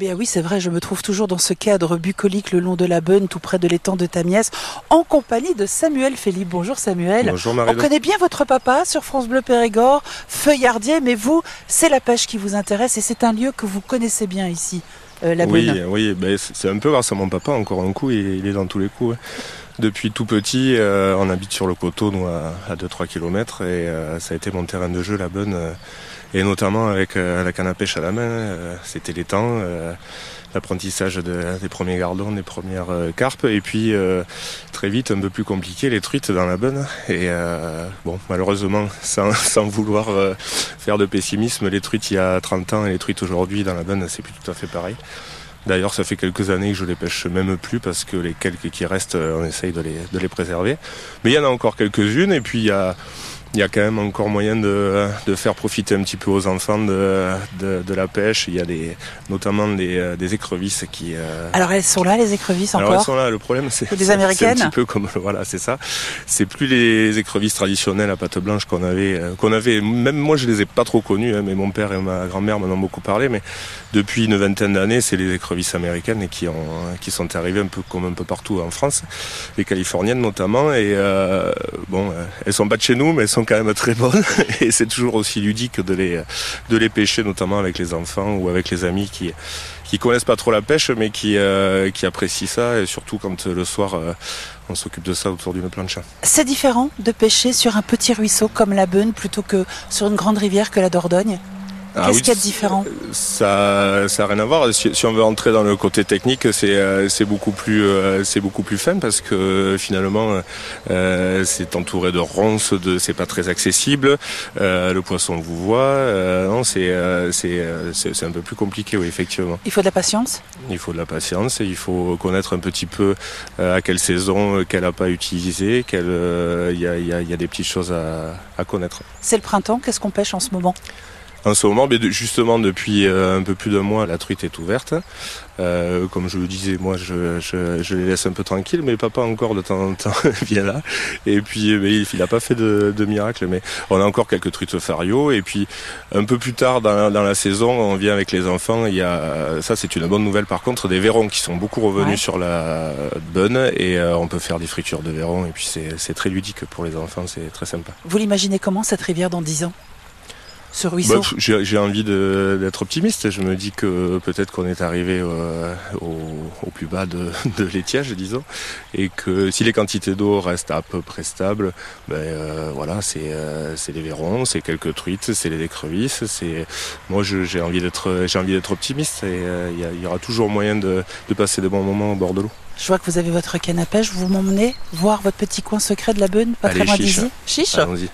bien oui, c'est vrai, je me trouve toujours dans ce cadre bucolique le long de la Beune, tout près de l'étang de Tamiès, en compagnie de Samuel Philippe. Bonjour Samuel. Bonjour Marie. On connaît bien votre papa sur France Bleu Périgord, feuillardier, mais vous, c'est la pêche qui vous intéresse et c'est un lieu que vous connaissez bien ici. Euh, la oui, Beune. oui, ben, c'est un peu grâce à mon papa, encore un coup, il, il est dans tous les coups. ouais. Depuis tout petit, euh, on habite sur le coteau, nous, à, à 2-3 km, et euh, ça a été mon terrain de jeu, la bonne, euh, et notamment avec la canne à pêche à la main. C'était les temps, l'apprentissage de- des premiers gardons, des premières carpes, et puis très vite, un peu plus compliqué, les truites dans la bonne. Et bon, malheureusement, sans, sans vouloir faire de pessimisme, les truites il y a 30 ans et les truites aujourd'hui dans la bonne, c'est plus tout à fait pareil. D'ailleurs, ça fait quelques années que je les pêche même plus parce que les quelques qui restent, euh, on essaye de les, de les préserver. Mais il y en a encore quelques-unes et puis il y a, il y a quand même encore moyen de, de faire profiter un petit peu aux enfants de, de, de la pêche. Il y a des, notamment des, euh, des écrevisses qui. euh, Alors elles sont là, les écrevisses alors elles encore sont là, le problème c'est des américaines C'est un petit peu comme voilà, c'est ça. C'est plus les écrevisses traditionnelles à pâte blanche qu'on avait euh, qu'on avait même moi je les ai pas trop connues hein, mais mon père et ma grand-mère m'en ont beaucoup parlé mais depuis une vingtaine d'années, c'est les écrevisses américaines et qui ont qui sont arrivées un peu comme un peu partout en France, les californiennes notamment et euh, bon, euh, elles sont pas de chez nous mais elles sont quand même très bonnes. Et c'est toujours aussi ludique de les pêcher notamment avec les enfants ou avec les amis qui qui connaissent pas trop la pêche, mais qui, euh, apprécient ça, et surtout quand euh, le soir euh, on s'occupe de ça autour d'une planche. C'est différent de pêcher sur un petit ruisseau comme la Beune plutôt que sur une grande rivière que la Dordogne? Ah Qu'est-ce oui, qu'il y a de différent Ça, ça a rien à voir. Si, si on veut entrer dans le côté technique, c'est euh, c'est beaucoup plus euh, c'est beaucoup plus fin parce que finalement euh, c'est entouré de ronces, de c'est pas très accessible. Euh, le poisson vous voit. Euh, non, c'est c'est c'est un peu plus compliqué, oui, effectivement. Il faut de la patience Il faut de la patience et il faut connaître un petit peu à quelle saison, quelle utiliser, quelle, euh, il y, a, il y a- y a des petites choses à, à connaître. C'est le printemps, qu'est-ce qu'on pêche en ce moment? En ce moment, justement depuis euh, un peu plus d'un mois, la truite est ouverte. Euh, comme je le disais, moi je, je, je les laisse un peu tranquilles, mais papa encore de temps en temps vient là. Et puis euh, il n'a pas fait de, de miracle, mais on a encore quelques truites fario. Et puis un peu plus tard dans, dans la saison, on vient avec les enfants. Il y a ça, c'est une bonne nouvelle par contre, des verrons qui sont beaucoup revenus Ouais. sur la bonne et euh, on peut faire des fritures de verrons. Et puis c'est c'est très ludique pour les enfants, c'est très sympa. Vous l'imaginez comment cette rivière dans 10 ans? Ce Bah, ruisseau J'ai envie d'être optimiste. Je me dis que peut-être qu'on est arrivé euh, au, au plus bas de, de l'étiage, disons, et que si les quantités d'eau restent à peu près stables, ben euh, voilà, c'est euh, les verrons, c'est quelques truites, c'est les écrevisses. C'est moi, j'ai envie d'être j'ai envie d'être optimiste et euh, il y, aura toujours moyen de, de passer de bons moments au bord de l'eau. Je vois que vous avez votre canne à pêche, vous m'emmenez voir votre petit coin secret de la Beune, pas Allez, très loin chiche. d'ici Chiche Allons-y.